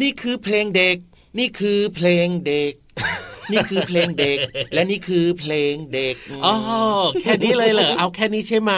นี่คือเพลงเด็ก นี่คือเพลงเด็ก นี่คือเพลงเด็ก และนี่คือเพลงเด็กอ๋อแค่นี้เลยเหรอเอาแค่นี้ใช่ไหม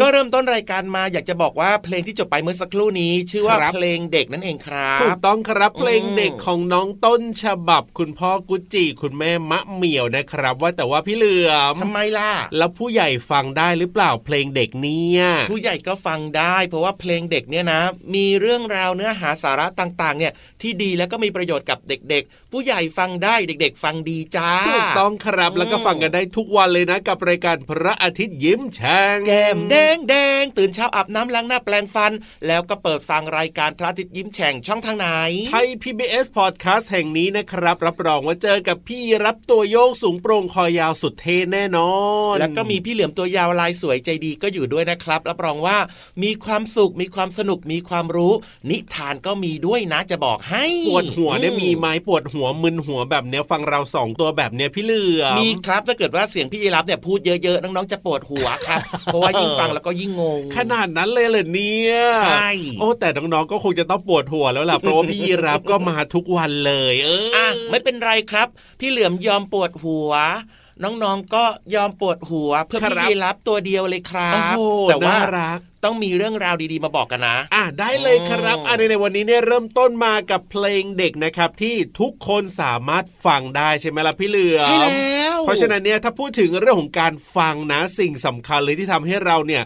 ก็เริ่มต้นรายการมาอยากจะบอกว่าเพลงที่จบไปเมื่อสักครู่นี้ ชื่อว่าครับเพลงเด็กนั่นเองครับถูกต้องครับเพลงอืมเด็กของน้องต้นฉบับ คุณพ่อกุจิคุณแม่มะเหมี่ยวนะครับ ว่าแต่ว่าพี่เหลือมทำไมล่ะ แล้วผู้ใหญ่ฟังได้หรือเปล่าเพลงเด็กเนี่ยผู้ใหญ่ก็ฟังได้ เพราะว่าเพลงเด็กเนี่ยนะ มีเรื่องราวเนื้อหาสาระต่างๆ เนี่ยที่ดีแล้วก็มีประโยชน์กับเด็ก ๆ ผู้ใหญ่ฟังได้เด็ก ๆ ฟังดีจ้าถูกต้องครับอืมแล้วก็ฟังกันได้ทุกวันเลยนะ กับรายการพระอาทิตย์ยิ้มแฉ่งแก้มแดงแดงตื่นเช้าอาบน้ำล้างหน้าแปลงฟัน แล้วก็เปิดฟังรายการพระอาทิตย์ยิ้มแฉ่งช่องทางไหนไทย PBS Podcast แห่งนี้นะครับ รับรองว่าเจอกับพี่รับตัวโยกสูงโปร่งคอยาวสุดเท่แน่นอน แล้วก็มีพี่เหลือมตัวยาวลายสวยใจดีก็อยู่ด้วยนะครับรับรองว่ามีความสุขมีความสนุกมีความรู้ นิทานก็มีด้วยนะจะบอกให้ปวดหัวเนี่ยอืมีไหมปวดหัวมึนหัวแบบเนี้ยฟังเราสองตัวแบบเนี้ยพี่เหลือมีครับถ้าเกิดว่าเสียงพี่ยีรับเนี่ยพูดเยอะๆน้องๆจะปวดหัวครับเพราะว่ายิ่งฟังแล้วก็ยิ่งงง ขนาดนั้นเลยเหรอเนี่ยใช่โอ้แต่น้องๆก็คงจะต้องปวดหัวแล้วล่ะเพราะว่าพี่ยีรับก็มาทุกวันเลย เอออะไม่เป็นไรครับ พี่เหลือมยอมปวดหัว น้องๆก็ยอมปวดหัว เพื่อพี่ยีรับตัวเดียวเลยครัโอ้บโหแต่ว่าน่ารักต้องมีเรื่องราวดีๆมาบอกกันนะ อะได้เลยครับอืมอะในในวันนี้เนี่ยเริ่มต้นมากับเพลงเด็กนะครับ ที่ทุกคนสามารถฟังได้ใช่ไหมล่ะพี่เหลือมใช่แล้ว เพราะฉะนั้นเนี่ยถ้าพูดถึงเรื่องของการฟังนะสิ่งสำคัญเลยที่ทำให้เราเนี่ย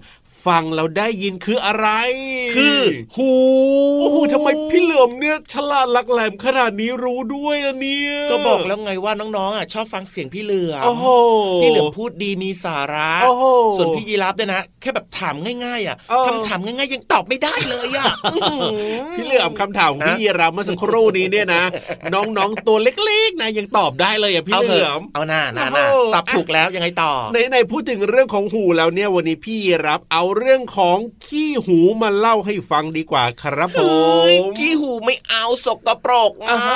ฟังแล้วได้ยินคืออะไร คือหูโอ้โหทำไมพี่เหลือมเนี่ยฉลาดหลักแหลมขนาดนี้รู้ด้วยนะเนี่ยก็บอกแล้วไงว่าน้องๆอะชอบฟังเสียงพี่เหลือมโอ้โหพี่เหลือมพูดดีมีสาระโอ้โหส่วนพี่ยีรับเนี่ยนะแค่แบบถามง่ายๆ อะเออคำถามง่ายๆยังตอบไม่ได้เลยอะพี่เหลือมคำถามของพี่ยีราฟเมื่อสักครู่นี้เนี่ยนะ น้องๆตัวเล็กๆนะยังตอบได้เลยอะพี่เอาเหเถลือะอมเอาหน้าหน้าหน้าโอ้โหตอบถูกแล้วยังไงต่อในในๆพูดถึงเรื่องของหูแล้วเนี่ยวันนี้พี่ยีรับเอาเรื่องของขี้หูมาเล่าให้ฟังดีกว่าครับผเฮ้ยมขี้หูไม่เอาสกปรกอ่าอ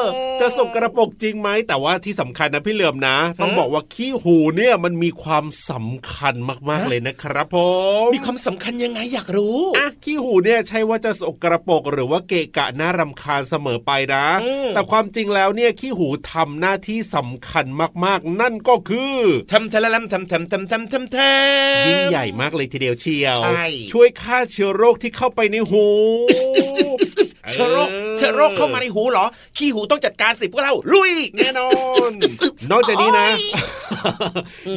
ะจะสกระปรกจริงไหมแต่ว่าที่สำคัญนะพี่เหลือมนะ ต้องบอกว่าขี้หูเนี่ยมันมีความสำคัญมากๆเลยนะครับผมมีความสำคัญยังไงอยากรู้อะขี้หูเนี่ยใช่ว่าจะสกระปรกหรือว่าเกะกะน่ารำคาญเสมอไปนะอืมแต่ความจริงแล้วเนี่ยขี้หูทำหน้าที่สำคัญมากๆ นั่นก็คือทำทะละลำทำทำทำทำทำทำยิ่งใหญ่มากเลยทีเดียวเชียวใช่ช่วยฆ่าเชื้อโรคที่เข้าไปในหูเชื้อโรคเชื้อโรคเข้ามาในหูเหรอ ขี้หูต้องจัดการสิพวกเราลุยแน่นอนนอกจากนี้นะ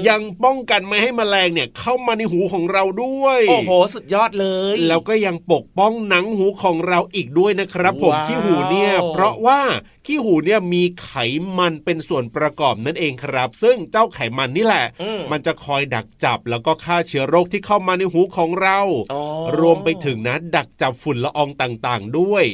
ยังป้องกันไม่ให้แมลงเนี่ยเข้ามาในหูของเราด้วย โอ้โหสุดยอดเลย แล้วก็ยังปกป้องหนังหูของเราอีกด้วยนะครับ ผมว้าวขี้หูเนี่ย เพราะว่า ขี้หูเนี่ยมีไขมันเป็นส่วนประกอบนั่นเองครับ ซึ่งเจ้าไขมันนี่แหละอืมมันจะคอยดักจับแล้วก็ฆ่าเชื้อโรคที่เข้ามาในหูของเราอ๋อรวมไปถึงนะดักจับฝุ่นละอองต่างๆ ด้วย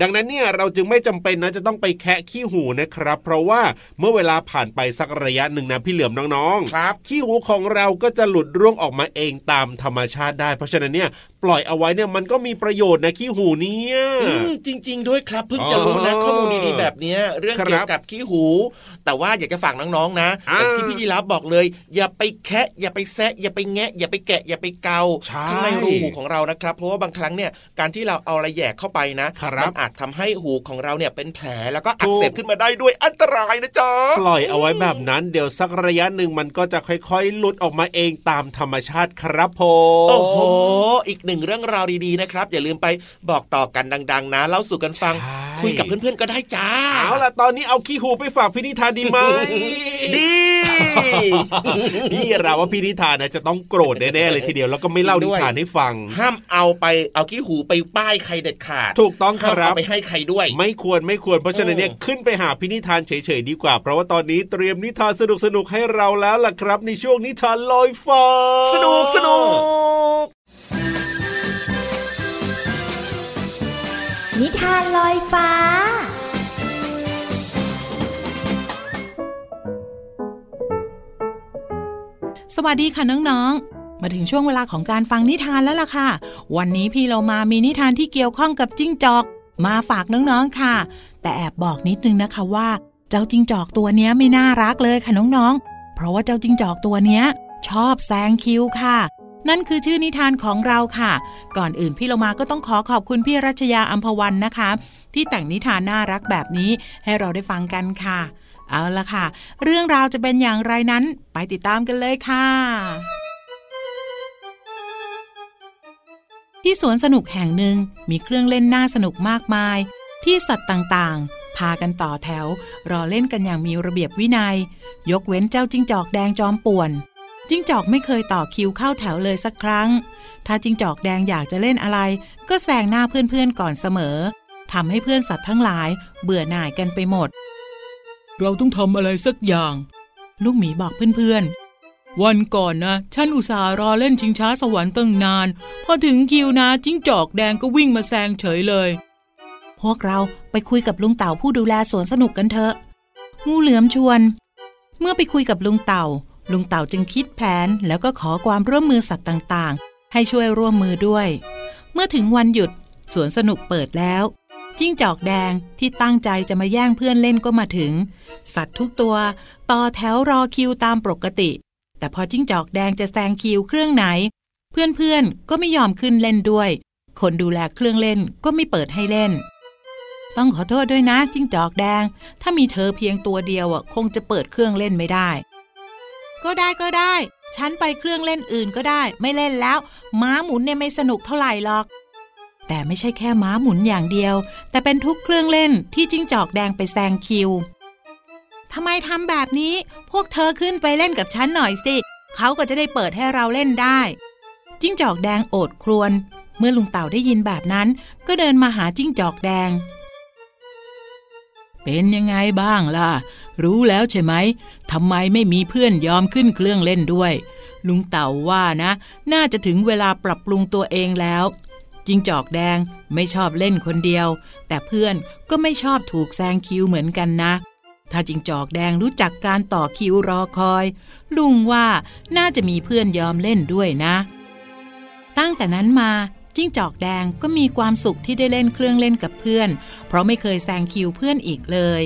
ดังนั้นเนี่ยเราจึงไม่จำเป็นนะจะต้องไปแคะขี้หูนะครับ เพราะว่าเมื่อเวลาผ่านไปสักระยะหนึ่งนะพี่เหลือมน้องๆครับขี้หูของเราก็จะหลุดร่วงออกมาเองตามธรรมชาติได้ เพราะฉะนั้นเนี่ยปล่อยเอาไว้เนี่ยมันก็มีประโยชน์นะขี้หูเนี่ยอืมจริง ๆ ด้วยครับเพิ่งจะรู้นะอ๋อข้อมูลดีๆแบบเนี้ยเรื่องครับเกี่ยวกับขี้หู แต่ว่าอยากจะฝากน้องๆนะอ่าแต่ที่พี่ยีรับบอกเลย อย่าไปแคะอย่าไปแซะอย่าไปแงะ อย่าไปแกะ อย่าไปเกาใช่ข้างในรูหูของเรานะครับ เพราะว่าบางครั้งเนี่ยการที่เราเอาอะไรแหยกเข้าไปนะครับมัอาจทำให้หูของเราเนี่ยเป็นแผลแล้วก็อักเสบถูกขึ้นมาได้ด้วยอันตรายนะจ๊ะปล่อยเอาไว้แบบนั้นเดี๋ยวสักระยะหนึ่งมันก็จะค่อยๆหลุดออกมาเองตามธรรมชาติครับผมโอ้โห อีกหนึ่งเรื่องราวดีๆนะครับ อย่าลืมไปบอกต่อกันดัง ๆ นะ เล่าสู่กันฟังใช่คุยกับเพื่อนๆก็ได้จ้าเอาล่ะตอนนี้เอาขี้หูไปฝากพี่นิทานดีไหมดีพี่เราว่าพี่นิทานนะจะต้องโกรธแน่ๆเลยทีเดียวแล้วก็ไม่เล่าจรินิงด้วยทานให้ฟัง ห้ามเอาไปเอาขี้หูไปป้ายใครเด็ดขาด ถูกต้องคห้ามรับเอาไปให้ใครด้วย ไม่ควรไม่ควรเพราะฉะนั้นเนี่ยอืมขึ้นไปหาพี่นิทานเฉยๆดีกว่า เพราะว่าตอนนี้เตรียมนิทานสนุกๆให้เราแล้วล่ะครับ ในช่วงนิทานลอยฟ้าสนุกสนุกนิทานลอยฟ้า สวัสดีค่ะน้องๆ มาถึงช่วงเวลาของการฟังนิทานแล้วล่ะค่ะ วันนี้พี่เรามามีนิทานที่เกี่ยวข้องกับจิ้งจอก มาฝากน้องๆค่ะ แต่แอบบอกนิดนึงนะคะว่า เจ้าจิ้งจอกตัวนี้ไม่น่ารักเลยค่ะน้องๆ เพราะว่าเจ้าจิ้งจอกตัวนี้ชอบแซงคิวค่ะ นั่นคือชื่อนิทานของเราค่ะ ก่อนอื่นพี่เรามาก็ต้องขอขอบคุณพี่รัชยาอัมพวันนะคะ ที่แต่งนิทานน่ารักแบบนี้ให้เราได้ฟังกันค่ะ เอาละค่ะ เรื่องราวจะเป็นอย่างไรนั้นไปติดตามกันเลยค่ะ ที่สวนสนุกแห่งหนึ่งมีเครื่องเล่นน่าสนุกมากมาย ที่สัตว์ต่างๆ พากันต่อแถว รอเล่นกันอย่างมีระเบียบวินัย ยกเว้นเจ้าจิ้งจอกแดงจอมป่วน จิ้งจอกไม่เคยต่อคิวเข้าแถวเลยสักครั้ง ถ้าจิ้งจอกแดงอยากจะเล่นอะไร ก็แซงหน้าเพื่อนๆก่อนเสมอทำให้เพื่อนสัตว์ทั้งหลาย เบื่อหน่ายกันไปหมด เราต้องทำอะไรสักอย่าง ลูกหมีบอกเพื่อนๆ วันก่อนนะ ฉันอุตส่าห์รอเล่นชิงช้าสวรรค์ตั้งนาน พอถึงคิวนะจิ้งจอกแดงก็วิ่งมาแซงเฉยเลย พวกเราไปคุยกับลุงเต่าผู้ดูแลสวนสนุกกันเถอะ งูเหลือมชวน เมื่อไปคุยกับลุงเต่า ลุงเต่าจึงคิดแผนแล้วก็ขอความร่วมมือสัตว์ต่างๆ ให้ช่วยร่วมมือด้วย เมื่อถึงวันหยุดสวนสนุกเปิดแล้ว จิ้งจอกแดงที่ตั้งใจจะมาแย่งเพื่อนเล่นก็มาถึง สัตว์ทุกตัว ต่อแถวรอคิวตามปกติ แต่พอจิ้งจอกแดงจะแซงคิวเครื่องไหน เพื่อนๆก็ไม่ยอมขึ้นเล่นด้วย คนดูแลเครื่องเล่นก็ไม่เปิดให้เล่น ต้องขอโทษด้วยนะจิ้งจอกแดง ถ้ามีเธอเพียงตัวเดียวอะคงจะเปิดเครื่องเล่นไม่ได้ ก็ได้ก็ได้ ฉันไปเครื่องเล่นอื่นก็ได้ ไม่เล่นแล้ว ม้าหมุนเนี่ยไม่สนุกเท่าไหร่หรอก แต่ไม่ใช่แค่ม้าหมุนอย่างเดียว แต่เป็นทุกเครื่องเล่นที่จิ้งจอกแดงไปแซงคิวทำไมทำแบบนี้พวกเธอขึ้นไปเล่นกับฉันหน่อยสิ เขาก็จะได้เปิดให้เราเล่นได้ จิ้งจอกแดงโอดครวญเมื่อลุงเต่าได้ยินแบบนั้น ก็เดินมาหาจิ้งจอกแดง เป็นยังไงบ้างล่ะ รู้แล้วใช่ไหมทำไมไม่มีเพื่อนยอมขึ้นเครื่องเล่นด้วย ลุงเต่าว่านะ น่าจะถึงเวลาปรับปรุงตัวเองแล้ว จิงจอกแดงไม่ชอบเล่นคนเดียว แต่เพื่อนก็ไม่ชอบถูกแซงคิวเหมือนกันนะ ถ้าจิงจอกแดงรู้จักการต่อคิวรอคอย ลุงว่าน่าจะมีเพื่อนยอมเล่นด้วยนะ ตั้งแต่นั้นมาจิ้งจอกแดงก็มีความสุขที่ได้เล่นเครื่องเล่นกับเพื่อน เพราะไม่เคยแซงคิวเพื่อนอีกเลย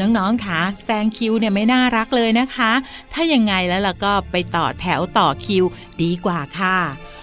น้องๆคะแซงคิวเนี่ยไม่น่ารักเลยนะคะ ถ้ายังไงแล้วล่ะก็ไปต่อแถวต่อคิวดีกว่าค่ะ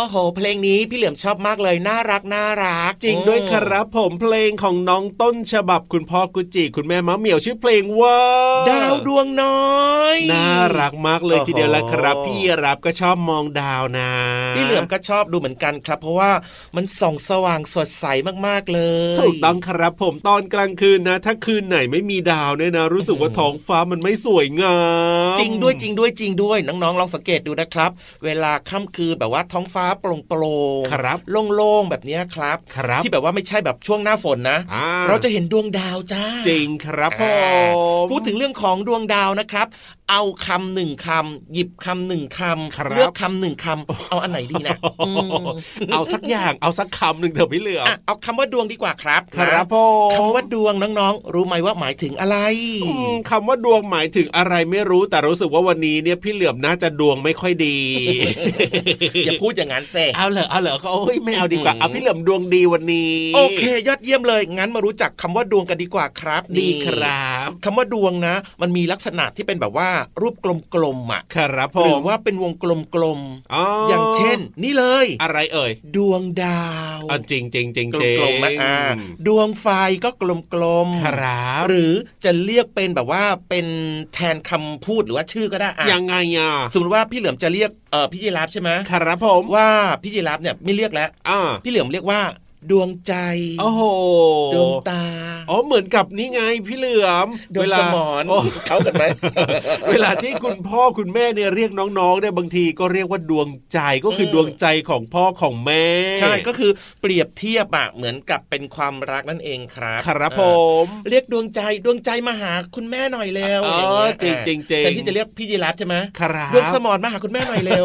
อ้โห เพลงนี้พี่เหลือมชอบมากเลยน่ารักน่ารัก จริงด้วยครับผมเพลงของน้องต้นฉบับคุณพ่อกุจิคุณแม่มะเหมียวชื่อเพลงว่าดาวดวงน้อยน่ารักมากเลยโอ้โหทีเดียวละครับ พี่รับก็ชอบมองดาวนะ พี่เหลือมก็ชอบดูเหมือนกันครับ เพราะว่ามันส่องสว่างสดใสมากๆเลยถูกต้องครับผมตอนกลางคืนนะ ถ้าคืนไหนไม่มีดาวเนี่ยนะ รู้สึกว่าท้องฟ้ามันไม่สวยงามจริงด้วยจริงด้วยจริงด้วยน้องๆลองสังเกตดูนะครับ เวลาค่ำคืนแบบว่าท้องฟ้าโปร่งโปร่งๆครับโล่งๆแบบเนี้ยครับครับ ที่แบบว่าไม่ใช่แบบช่วงหน้าฝนนะอ่าเราจะเห็นดวงดาวจ้าจริงครับผอ่ามพูดถึงเรื่องของดวงดาวนะครับ เอาคำหนึ่งคำหยิบคำหนึ่งคครับำเลือกคำหนึ่งคำเอาอันไหนดีนะอืมเอาสักอย่างเอาสักคำหนึ่งเถอะพี่เหลือมอะเอาคำว่าดวงดีกว่าครับครับนะผมคำว่าดวงน้องๆ รู้ไหมว่าหมายถึงอะไรอืมคำว่าดวงหมายถึงอะไรไม่รู้แต่รู้สึกว่าวันนี้เนี่ยพี่เหลือมน่าจะดวงไม่ค่อยดีอย่าพูดอย่างนั้นเซเอาเหรอเอาเหรอก็โอ้ยไม่เอาดีกว่าเอาพี่เหลือมดวงดีวันนี้ โอเค ยอดเยี่ยมเลยงั้นมารู้จักคำว่าดวงกันดีกว่าครับ ดีนี่ครับคำว่าดวงนะ มันมีลักษณะที่เป็นแบบว่ารูปกลมๆอะครับผหรือมว่าเป็นวงกลมอ๋อๆออย่างเช่น นี่เลย อะไรเอ่ย ดวงดาวอะจริงจริงจริงกจริงลมๆนะอ่าดวงไฟก็กลมๆครับหรือจะเรียกเป็นแบบว่าเป็นแทนคำพูดหรือว่าชื่อก็ได้อะยังไงอะสมมติว่าพี่เหลือมจะเรียกเออพี่ยีราฟใช่ไหมครับผมว่าพี่ยีราฟเนี่ยไม่เรียกแล้วอ่าพี่เหลือมเรียกว่า ดวงใจ โอ้โห ดวงตา อ๋อ เหมือนกับนี่ไงพี่เหลือมดวงเวลาสมอนโเขากันไหม เวลาที่คุณพ่อคุณแม่เนี่ยเรียกน้องๆเนี่ยบางทีก็เรียกว่าดวงใจก็คืออมดวงใจของพ่อของแม่ ใช่ก็คือเปรียบเทียบอะเหมือนกับเป็นความรักนั่นเองครับครับผอ่ามเรียกดวงใจดวงใจมาหาคุณแม่หน่อยเร็วอ๋ออย่างเงี้ยจริงอะจริงจริงแทนที่จะเรียกพี่ยีราฟใช่ไหมครับดวงสมอนมาหาคุณแม่หน่อยเร็ว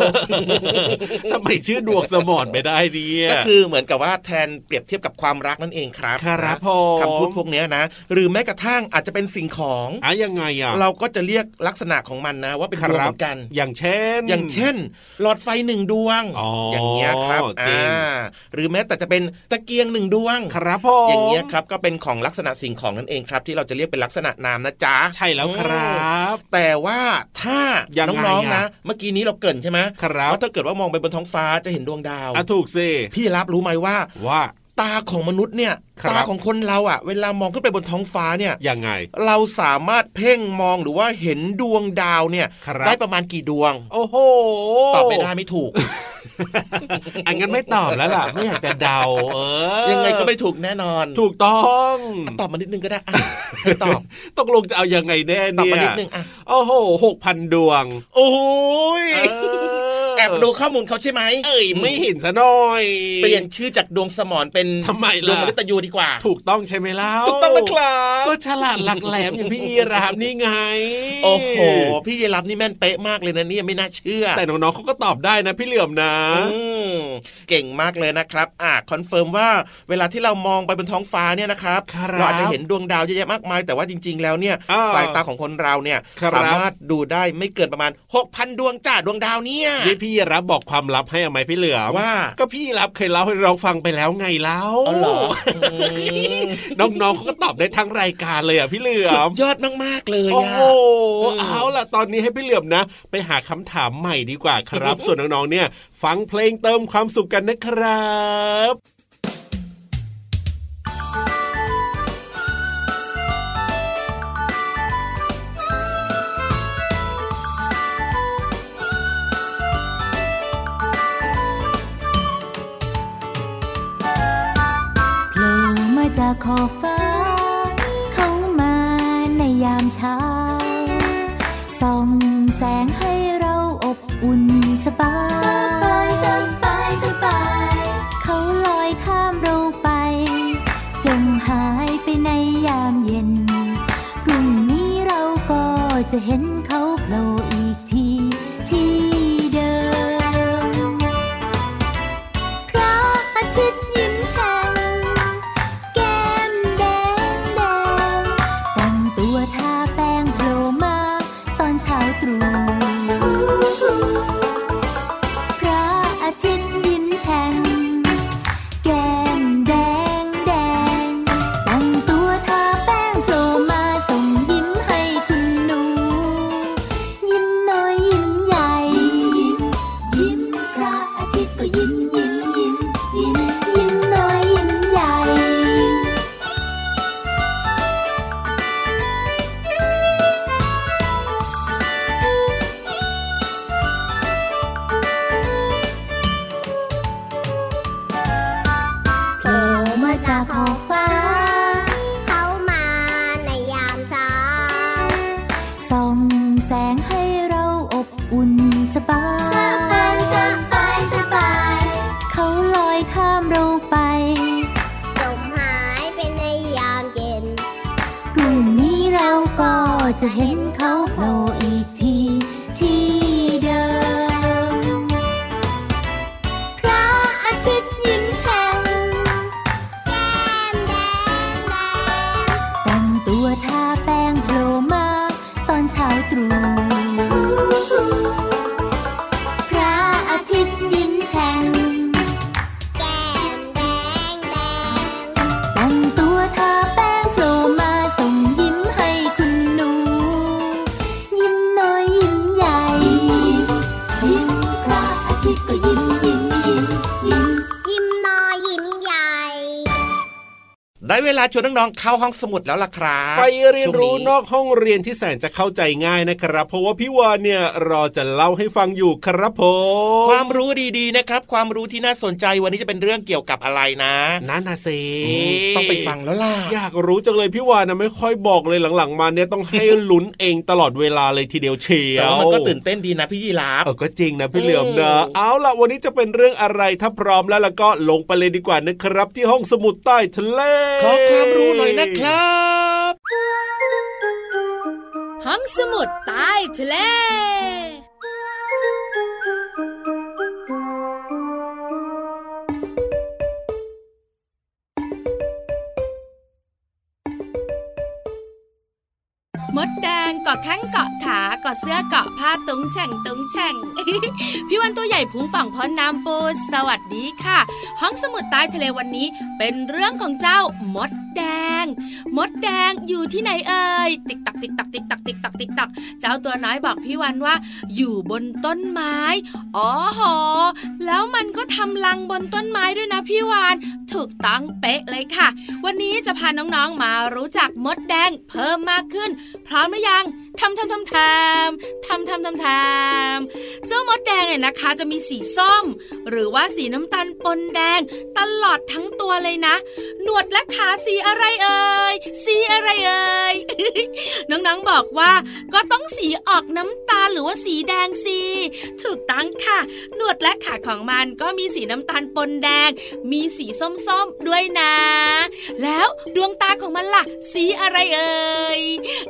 ทำไมชื่อดวงสมอนไม่ได้เนี่ยก็คือเหมือนกับว่าแทนเปรียบเทียบกับความรักนั่นเองครับครับนะผมคำพูดพวกเนี้ยนะ หรือแม้กระทั่งอาจจะเป็นสิ่งของอะยังไงอะเราก็จะเรียกลักษณะของมันนะ ว่าเป็นคดวงรัเหบมือนกัน อย่างเช่น อย่างเช่น หลอดไฟหนึ่งดวงอ๋อออย่างเงี้ยครับจริงอ่าหรือแม้แต่จะเป็นตะเกียงหนึ่งดวงครับผมอย่างเงี้ยครับก็เป็นของลักษณะสิ่งของนั่นเองครับ ที่เราจะเรียกเป็นลักษณะนามนะจ๊ะใช่แล้วครับ แต่ว่าถ้ายังไงน้องๆอะนะ เมื่อกี้นี้เราเกรินใช่ไหมครับว่าถ้าเกิดว่ามองไปบนท้องฟ้าจะเห็นดวงดาวอะถูกสิพี่รับรู้ไหมว่าว่า ตาของมนุษย์เนี่ยครับตาของคนเราอะ เวลามองขึ้นไปบนท้องฟ้าเนี่ยยังไง เราสามารถเพ่งมองหรือว่าเห็นดวงดาวเนี่ยครับได้ประมาณกี่ดวง โอ้โหตอบไม่ได้ไม่ถูกอันงั้นไม่ตอบแล้วล่ะ ไม่อยากจะเดา เออ ยังไงก็ไม่ถูกแน่นอน ถูกต้องตอบมานิดนึงก็ได้อะไม่ตอบตกลงจะเอายังไงแน่ตอบเนี่ยมานิดนึงอะโอ้โหหกพันดวง โอ้ยเออ แอบดูข้อมูลเขาใช่ไหมเอ้ยไม่เห็นซะหน่อย เปลี่ยนชื่อจากดวงสมอนเป็นทำไมดวงล่ะมฤตยูดีกว่า ถูกต้องใช่ไหมเล่าถูกต้องแล้วครับก็ฉลาดหลักแหลมอย่างพี่ยีรามนี่ไง โอ้โห พี่ยีราฟนี่แม่นเป๊ะมากเลยนะเนี่ยไม่น่าเชื่อ แต่น้องๆเขาก็ตอบได้นะพี่เหลือมนะอืมเก่งมากเลยนะครับอ่า confirm ว่าเวลาที่เรามองไปบนท้องฟ้าเนี่ยนะครับครับเราอาจจะเห็นดวงดาวเยอะแยะมากมายแต่ว่าจริง ๆ แล้วเนี่ยอ่าสายตาของคนเราเนี่ยครับสามารถดูได้ไม่เกินประมาณ 6,000 ดวงจ้าดวงดาวเนี่ยนี่พี่ยีราฟบอกความลับให้เอาไหมพี่เหลือมว่า ก็พี่ราฟเคยเล่าให้เราฟังไปแล้วไงเล่าอ๋อเหรออืมน้องๆเขาก็ตอบได้ทั้งรายการเลยอะพี่เหลือสุมดยอดมากๆเลยโอ้อะโหอืมเอาล่ะตอนนี้ให้พี่เหลือมนะ ไปหาคำถามใหม่ดีกว่าครับ ส่วนน้องๆเนี่ย ฟังเพลงเติมความสุขกันนะครับ ขอบฟ้า เข้ามาในยามเช้า ส่องแสงให้เราอบอุ่นสบาย สบาย สบาย เขาลอยข้ามเราไป จงหายไปในยามเย็น พรุ่งนี้เราก็จะเห็น ชวนน้องๆเข้าห้องสมุดแล้วล่ะครับไปเรียนรู้ช่วงนอกห้องเรียนที่แสนจะเข้าใจง่ายนะครับ เพราะว่าพี่วานเนี่ยรอจะเล่าให้ฟังอยู่ครับผมความรู้ดีๆนะครับ ความรู้ที่น่าสนใจวันนี้จะเป็นเรื่องเกี่ยวกับอะไรนะนั่นนะเซอืมต้องไปฟังแล้วล่ะอยากรู้จังเลยพี่วานนะไม่ค่อยบอกเลยหลังๆมาเนี่ยต้องให้ลุ้นเองตลอดเวลาเลยทีเดียวเชียแต่วว่ามันก็ตื่นเต้นดีนะพี่ยีราฟเออก็จริงนะพี่เหลือมนะโอ้เอาล่ะวันนี้จะเป็นเรื่องอะไรถ้าพร้อมแล้วแล้วก็ลงไปเลยดีกว่านะครับ ที่ห้องสมุดใต้ทะเลขอความรู้หน่อยนะครับห้องสมุดใต้ทะเลมดแดงเกาะแข้งเกาะขาเกาะเสื้อเกาะผ้าตุ้งแฉ่งตุ้งแฉ่งพี่วันตัวใหญ่พุงป่องพอน้ำปูสวัสดีค่ะ ห้องสมุดใต้ทะเลวันนี้เป็นเรื่องของเจ้ามด แดง มดแดงอยู่ที่ไหนเอ่ยติ๊กตักติ๊กตักติ๊กตักติ๊กตักติ๊กตักเจ้าตัวน้อยบอกพี่วันว่า อยู่บนต้นไม้ อ๋อหอแล้วมันก็ทำรังบนต้นไม้ด้วยนะพี่วานถูกต้องเป๊ะเลยค่ะ วันนี้จะพาน้องๆมารู้จักมดแดงเพิ่มมากขึ้น พร้อมหรือยังทำทำทำทำทำทำทำทำเจ้ามดแดงเนี่ยนะคะ จะมีสีส้ม หรือว่าสีน้ำตาลปนแดง ตลอดทั้งตัวเลยนะ หนวดและขาสีอะไรเอ่ยสีอะไรเอ่ยน้องๆบอกว่าก็ต้องสีออกน้ำตาลหรือว่าสีแดงสิถูกต้องค่ะ หนวดและขาของมันก็มีสีน้ำตาลปนแดง มีสีส้มๆด้วยนะ แล้วดวงตาของมันล่ะ สีอะไรเอ่ย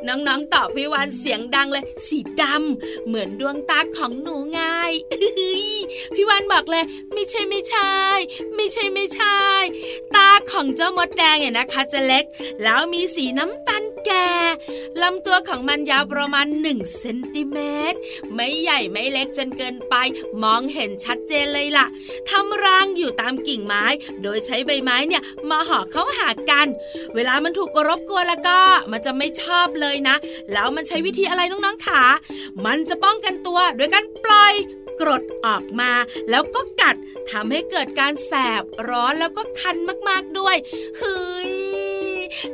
น้องๆตอบพี่วานเสียงดังเลย สีดำเหมือนดวงตาของหนูไงพี่วานบอกเลย ไม่ใช่ไม่ใช่ ไม่ใช่ไม่ใช่ ตาของเจ้ามดแดงเนี่ยนะคะจะเล็ก แล้วมีสีน้ำตาลแก่ลำตัวของมันยาวประมาณ1เซนติเมตรไม่ใหญ่ไม่เล็กจนเกินไป มองเห็นชัดเจนเลยล่ะทำรังอยู่ตามกิ่งไม้ โดยใช้ใบไม้เนี่ยมาห่อเข้าหากัน เวลามันถูกรบกวนแล้วก็ มันจะไม่ชอบเลยนะ แล้วมันใช้วิธีอะไรน้องๆขามันจะป้องกันตัวโดยการปล่อยกรดออกมาแล้วก็กัดทำให้เกิดการแสบร้อนแล้วก็คันมากๆด้วยเฮ้ย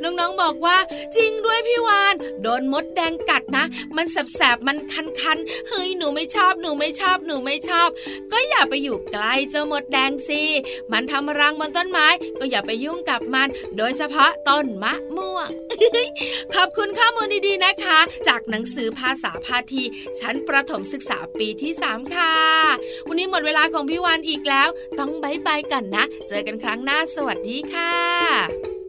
น้องๆบอกว่า จริงด้วยพี่วาน โดนมดแดงกัดนะ มันแสบๆมันคันๆเฮ้ยหนูไม่ชอบหนูไม่ชอบหนูไม่ชอบ ก็อย่าไปอยู่ใกล้เจ้ามดแดงสิมันทำรังบนต้นไม้ ก็อย่าไปยุ่งกับมัน โดยเฉพาะต้นมะม่วงขอบคุณข้อมูลดีๆนะคะ จากหนังสือภาษาพาทีชั้นประถมศึกษาปีที่ 3 ค่ะ วันนี้หมดเวลาของพี่วันอีกแล้ว ต้องบายบายกันนะ เจอกันครั้งหน้าสวัสดีค่ะ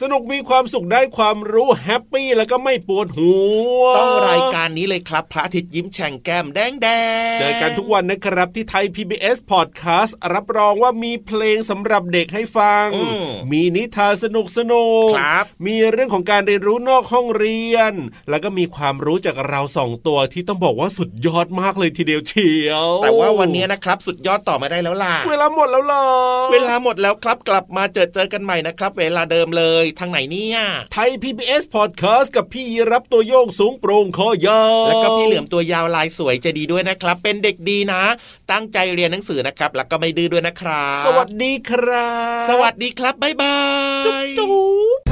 สนุกมีความสุขได้ความรู้แฮปปี้แล้วก็ไม่ปวดหัว ต้องรายการนี้เลยครับ พระอาทิตย์ยิ้มแฉ่งแก้มแดงแดงเจอกันทุกวันนะครับที่ไทย PBS Podcast รับรองว่ามีเพลงสำหรับเด็กให้ฟังอืมมีนิทานสนุกสนุกครับมีเรื่องของการเรียนรู้นอกห้องเรียน แล้วก็มีความรู้จากเราสองตัวที่ต้องบอกว่าสุดยอดมากเลยทีเดียวเชียว แต่ว่าวันนี้นะครับ สุดยอดต่อไม่ได้แล้วล่ะ เวลาหมดแล้วเหรอเวลาหมดแล้วครับกลับมาเจอเจอกันใหม่นะครับ เวลาเดิมเลยทางไหนเนี่ยไทย PBS Podcast กับพี่ยีรับตัวโยงสูงโปร่งคอยาวแล้วก็พี่เหลือมตัวยาวลายสวยใจดีด้วยนะครับ เป็นเด็กดีนะ ตั้งใจเรียนหนังสือนะครับ แล้วก็ไม่ดื้อด้วยนะครับ สวัสดีครับ สวัสดีครับบ๊ายบายจุ๊บจุ๊บ